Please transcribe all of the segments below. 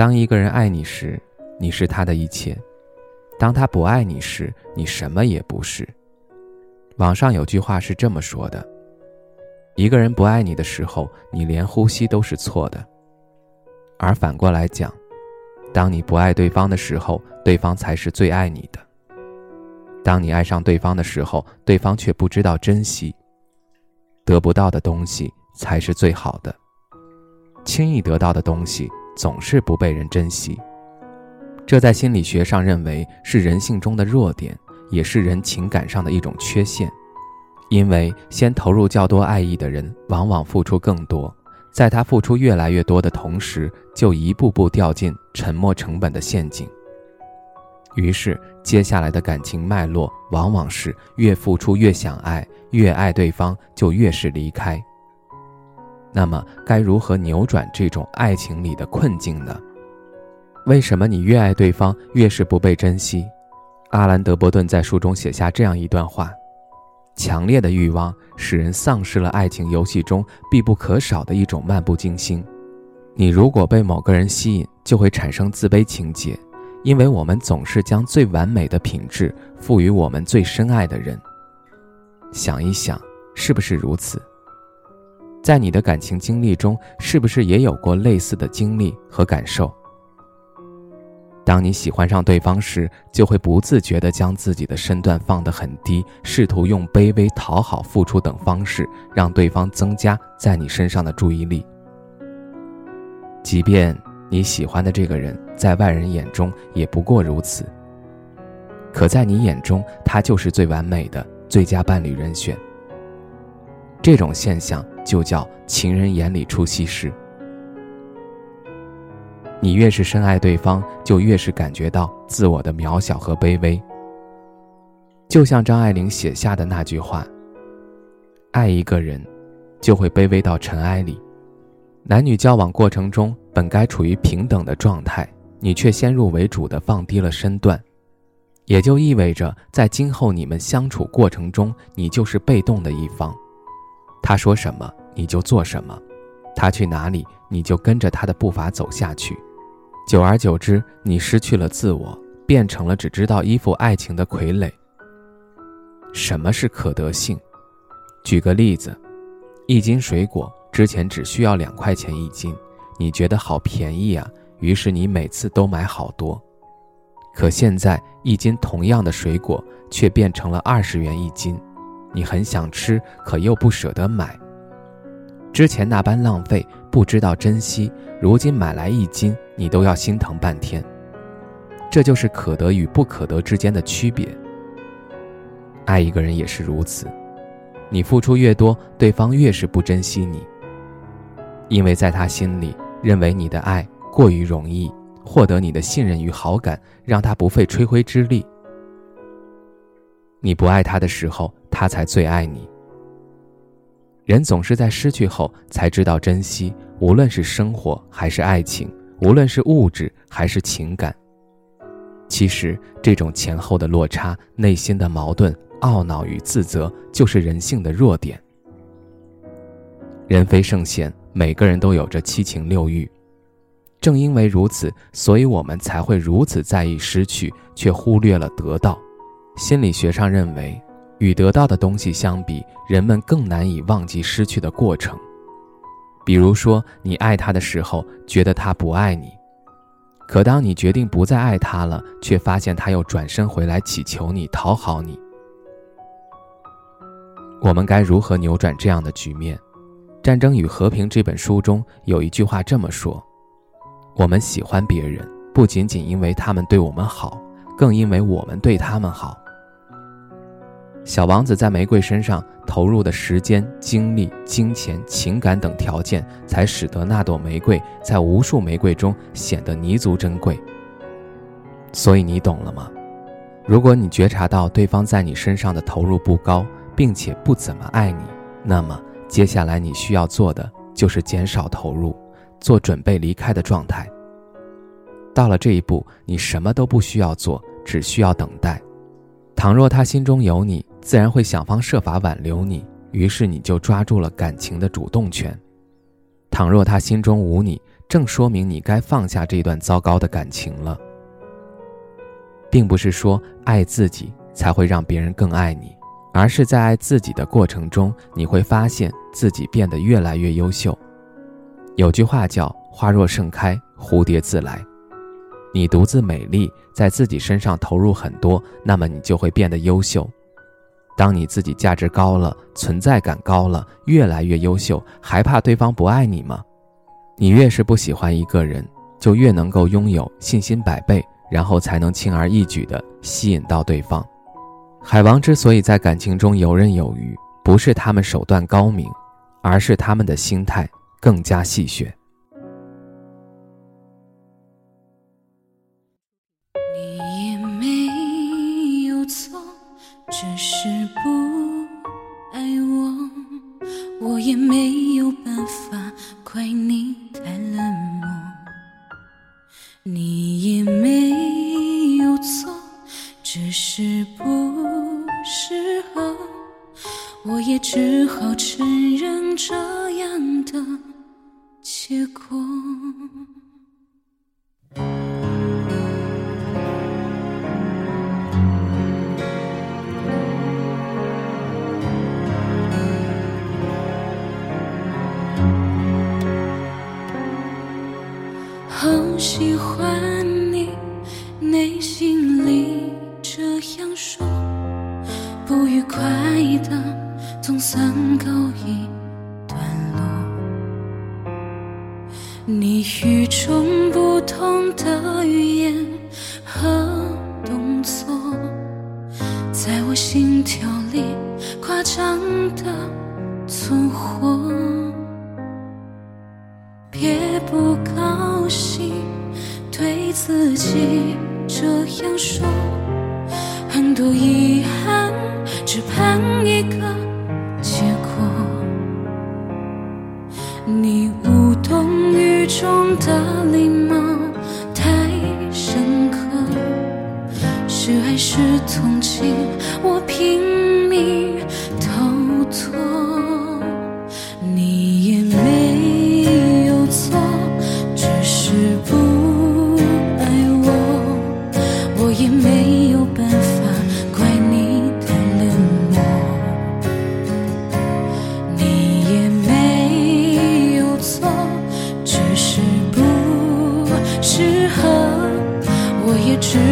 当一个人爱你时，你是他的一切；当他不爱你时，你什么也不是。网上有句话是这么说的：一个人不爱你的时候，你连呼吸都是错的；而反过来讲，当你不爱对方的时候，对方才是最爱你的。当你爱上对方的时候，对方却不知道珍惜。得不到的东西才是最好的，轻易得到的东西。总是不被人珍惜，这在心理学上认为是人性中的弱点，也是人情感上的一种缺陷。因为先投入较多爱意的人，往往付出更多，在他付出越来越多的同时，就一步步掉进沉没成本的陷阱。于是，接下来的感情脉络往往是越付出越想爱，越爱对方就越是离开。那么该如何扭转这种爱情里的困境呢？为什么你越爱对方越是不被珍惜？阿兰·德伯顿在书中写下这样一段话：强烈的欲望使人丧失了爱情游戏中必不可少的一种漫不经心。你如果被某个人吸引，就会产生自卑情结，因为我们总是将最完美的品质赋予我们最深爱的人。想一想，是不是如此？在你的感情经历中，是不是也有过类似的经历和感受？当你喜欢上对方时，就会不自觉地将自己的身段放得很低，试图用卑微、讨好、付出等方式让对方增加在你身上的注意力。即便你喜欢的这个人在外人眼中也不过如此，可在你眼中，他就是最完美的最佳伴侣人选。这种现象就叫“情人眼里出西施”。你越是深爱对方，就越是感觉到自我的渺小和卑微。就像张爱玲写下的那句话：“爱一个人，就会卑微到尘埃里。男女交往过程中本该处于平等的状态，你却先入为主的放低了身段，也就意味着在今后你们相处过程中，你就是被动的一方。”他说什么你就做什么，他去哪里你就跟着他的步伐走下去，久而久之，你失去了自我，变成了只知道依附爱情的傀儡。什么是可得性？举个例子，一斤水果之前只需要两块钱一斤，你觉得好便宜啊，于是你每次都买好多。可现在一斤同样的水果却变成了二十元一斤。你很想吃，可又不舍得买。之前那般浪费，不知道珍惜，如今买来一斤，你都要心疼半天。这就是可得与不可得之间的区别。爱一个人也是如此，你付出越多，对方越是不珍惜你，因为在他心里，认为你的爱过于容易，获得你的信任与好感，让他不费吹灰之力。你不爱他的时候。他才最爱你。人总是在失去后才知道珍惜，无论是生活还是爱情，无论是物质还是情感。其实，这种前后的落差、内心的矛盾、懊恼与自责，就是人性的弱点。人非圣贤，每个人都有着七情六欲。正因为如此，所以我们才会如此在意失去，却忽略了得到。心理学上认为。与得到的东西相比，人们更难以忘记失去的过程。比如说，你爱他的时候，觉得他不爱你；可当你决定不再爱他了，却发现他又转身回来乞求你、讨好你。我们该如何扭转这样的局面？《战争与和平》这本书中有一句话这么说：“我们喜欢别人，不仅仅因为他们对我们好，更因为我们对他们好。”小王子在玫瑰身上投入的时间、精力、金钱、情感等条件，才使得那朵玫瑰在无数玫瑰中显得弥足珍贵。所以你懂了吗？如果你觉察到对方在你身上的投入不高，并且不怎么爱你，那么接下来你需要做的就是减少投入，做准备离开的状态。到了这一步，你什么都不需要做，只需要等待。倘若他心中有你，自然会想方设法挽留你，于是你就抓住了感情的主动权。倘若他心中无你，正说明你该放下这段糟糕的感情了。并不是说爱自己才会让别人更爱你，而是在爱自己的过程中，你会发现自己变得越来越优秀。有句话叫“花若盛开，蝴蝶自来”。你独自美丽，在自己身上投入很多，那么你就会变得优秀。当你自己价值高了，存在感高了，越来越优秀，还怕对方不爱你吗？你越是不喜欢一个人，就越能够拥有信心百倍。然后才能轻而易举地吸引到对方。海王之所以在感情中游刃有余，不是他们手段高明，而是他们的心态更加戏谑。你也没有错，只是没有办法怪你太冷漠。你也没有错。只是不适合，我也只好承认这样的结果。喜欢你，内心里。这样说，不愉快的总算告一段落。你与众不同的语言和动作，在我心跳里夸张的存活。别不高兴，对自己这样说。很多遗憾，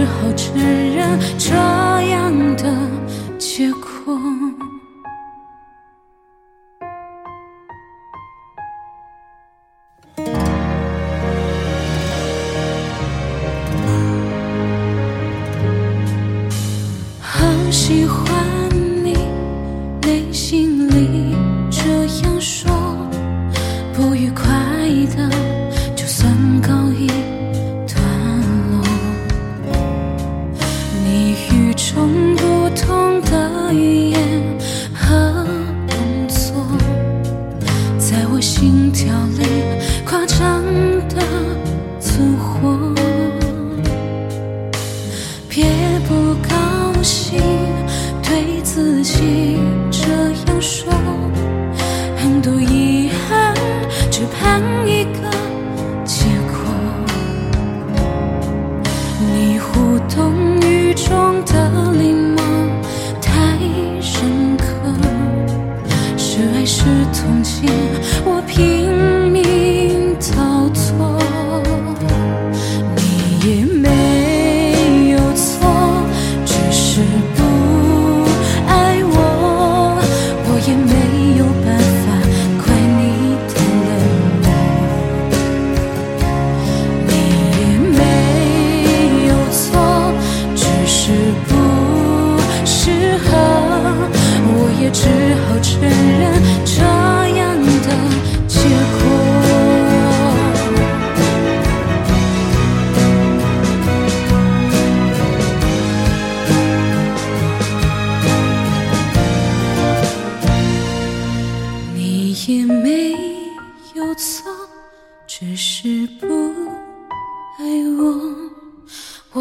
只好承认这样的结果。好喜欢你，内心里这样说，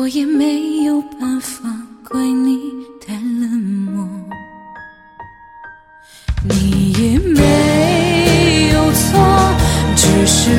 我也没有办法怪你太冷漠。你也没有错只是